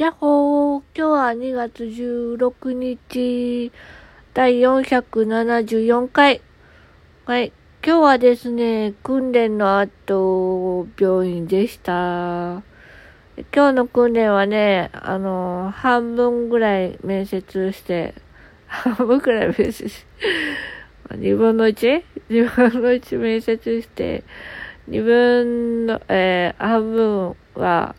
やっほー今日は2月16日、第474回。はい。今日はですね、訓練の後、病院でした。今日の訓練はね、あの、半分ぐらい面接して、半分ぐらい面接し、2分の 1?2 分の1面接して、2分の、えー、半分は、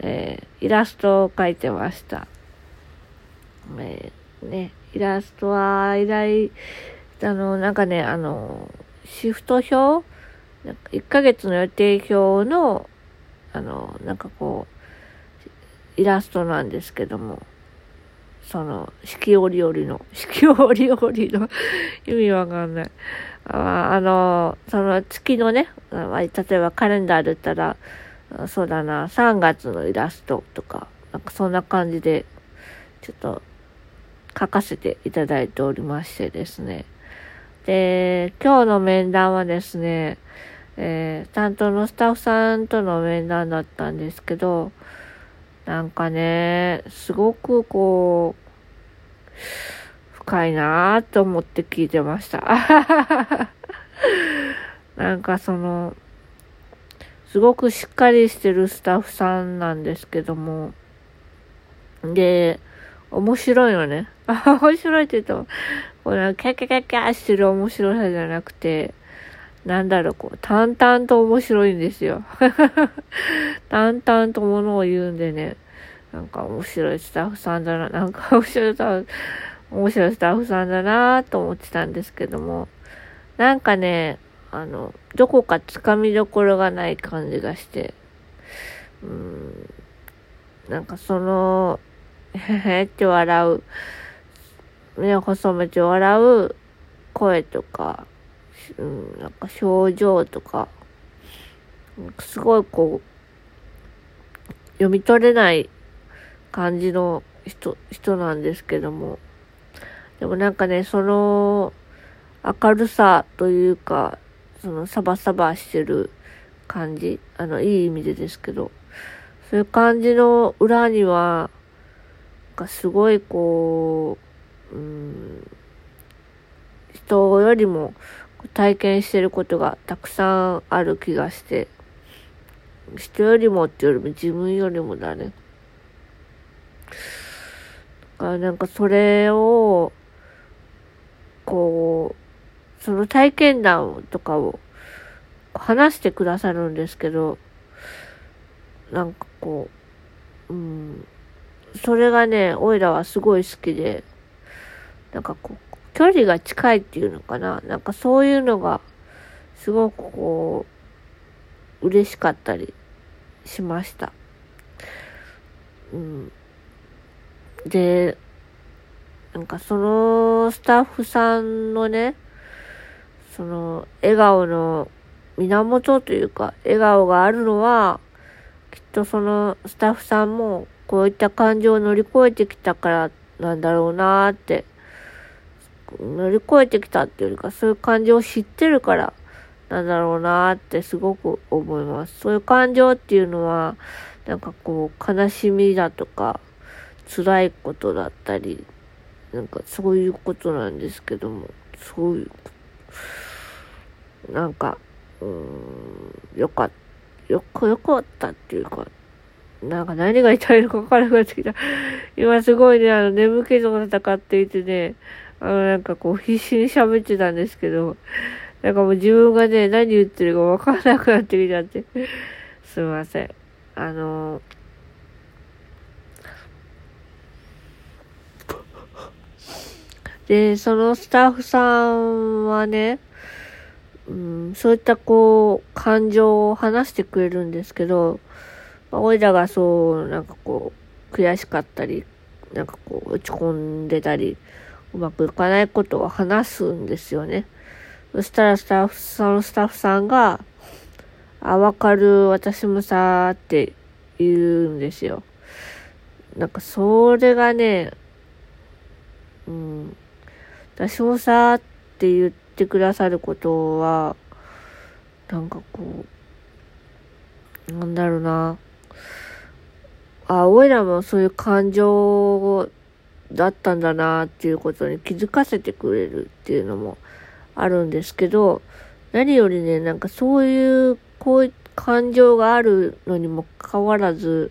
えー、イラストを描いてました。えー、ね、イラストは依頼、あの、なんかね、あの、シフト表なんか ?1 ヶ月の予定表の、あの、なんかこう、イラストなんですけども、その、四季折々の、四季折々の意味わかんない。ああの、その月のね、例えばカレンダーで言ったら、そうだな、3月のイラストとか、なんかそんな感じで、ちょっと書かせていただいておりましてですね。で、今日の面談はですね、えー、担当のスタッフさんとの面談だったんですけど、なんかね、すごくこう、深いなぁと思って聞いてました。なんかその、すごくしっかりしてるスタッフさんなんですけども、で、面白いのね。面白いって言うと、こうキャキャキャキャしてる面白さじゃなくて、なんだろう、こう、淡々と面白いんですよ。淡々とものを言うんでね、なんか面白いスタッフさんだな、なんか面白いスタッフ、面白いスタッフさんだなと思ってたんですけども、なんかね、あの、どこかつかみどころがない感じがして、うん、なんかその、へへって笑う、目を細めて笑う。声とか、うん、なんか表情とか、すごいこう、読み取れない感じの人、人なんですけども、でもなんかね、その明るさというか、そのサバサバしてる感じ、あの、いい意味でですけど、そういう感じの裏には、なんかすごいこう、うん、人よりも体験してることがたくさんある気がして、人よりもっていうよりも自分よりもだね。だからなんかそれを、こう、その体験談とかを話してくださるんですけど、なんかこう、うん、それがね、オイラはすごい好きで、なんかこう、距離が近いっていうのかな。なんかそういうのが、すごくこう、嬉しかったりしました。うん。で、なんかそのスタッフさんのね、その笑顔の源というか、笑顔があるのは、きっとそのスタッフさんもこういった感情を乗り越えてきたからなんだろうなーって、乗り越えてきたっていうよりか、そういう感情を知ってるからなんだろうなーってすごく思います。そういう感情っていうのは、なんかこう、悲しみだとか、辛いことだったり、なんかそういうことなんですけども、そういう、なんか、うーん、よかった、よく、よかったっていうか、なんか何が言いのか分からなくなってきた。今すごいね、あの、眠気と戦っていてね、あの、なんかこう、必死に喋ってたんですけど、なんかもう自分がね、何言ってるか分からなくなってきちゃって、すいません。あので、そのスタッフさんはね、うん、そういったこう、感情を話してくれるんですけど、まあ、おいらがそう、なんかこう、悔しかったり、なんかこう、落ち込んでたり、うまくいかないことを話すんですよね。そしたらスタッフ、そのスタッフさんが、あ、わかる、私もさーって言うんですよ。なんかそれがね、うん、私もさーって言っててくださることは、なんかこう、なんだろうな。あ、おいらもそういう感情だったんだなっていうことに気づかせてくれるっていうのもあるんですけど、何よりね、なんかそういう、こういう感情があるのにもかかわらず、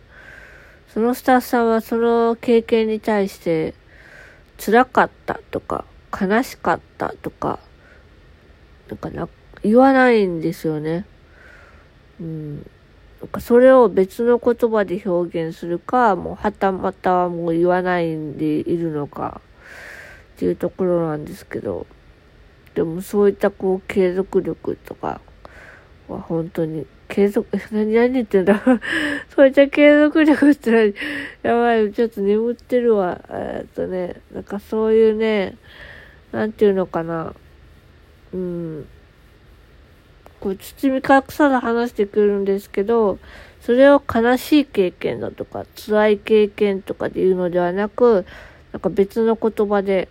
そのスタッフさんはその経験に対して辛かったとか、悲しかったとか、なんかな、言わないんですよね。うん。なんかそれを別の言葉で表現するか、もうはたまたもう言わないんでいるのかっていうところなんですけど、でもそういったこう継続力とかは本当に継続、何何言ってんだ？そういった継続力ってやばい、ちょっと眠ってるわ。えっとね、なんかそういうね、なんていうのかな。うん。こう、包み隠さず話してくるんですけど、それを悲しい経験だとか、辛い経験とかで言うのではなく、なんか別の言葉で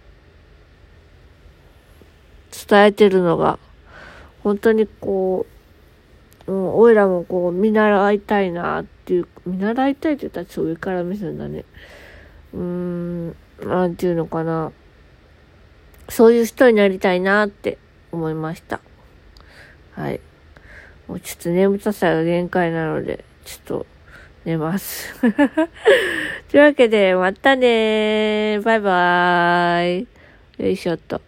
伝えてるのが、本当にこう、うん、おいらもこう見習いたいなっていう、見習いたいって言ったら上から見せるんだね。うーん、なんていうのかな。そういう人になりたいなって思いました。はい。もうちょっと眠たさが限界なので、ちょっと寝ます。というわけで、またねバイバーイ。よいしょっと。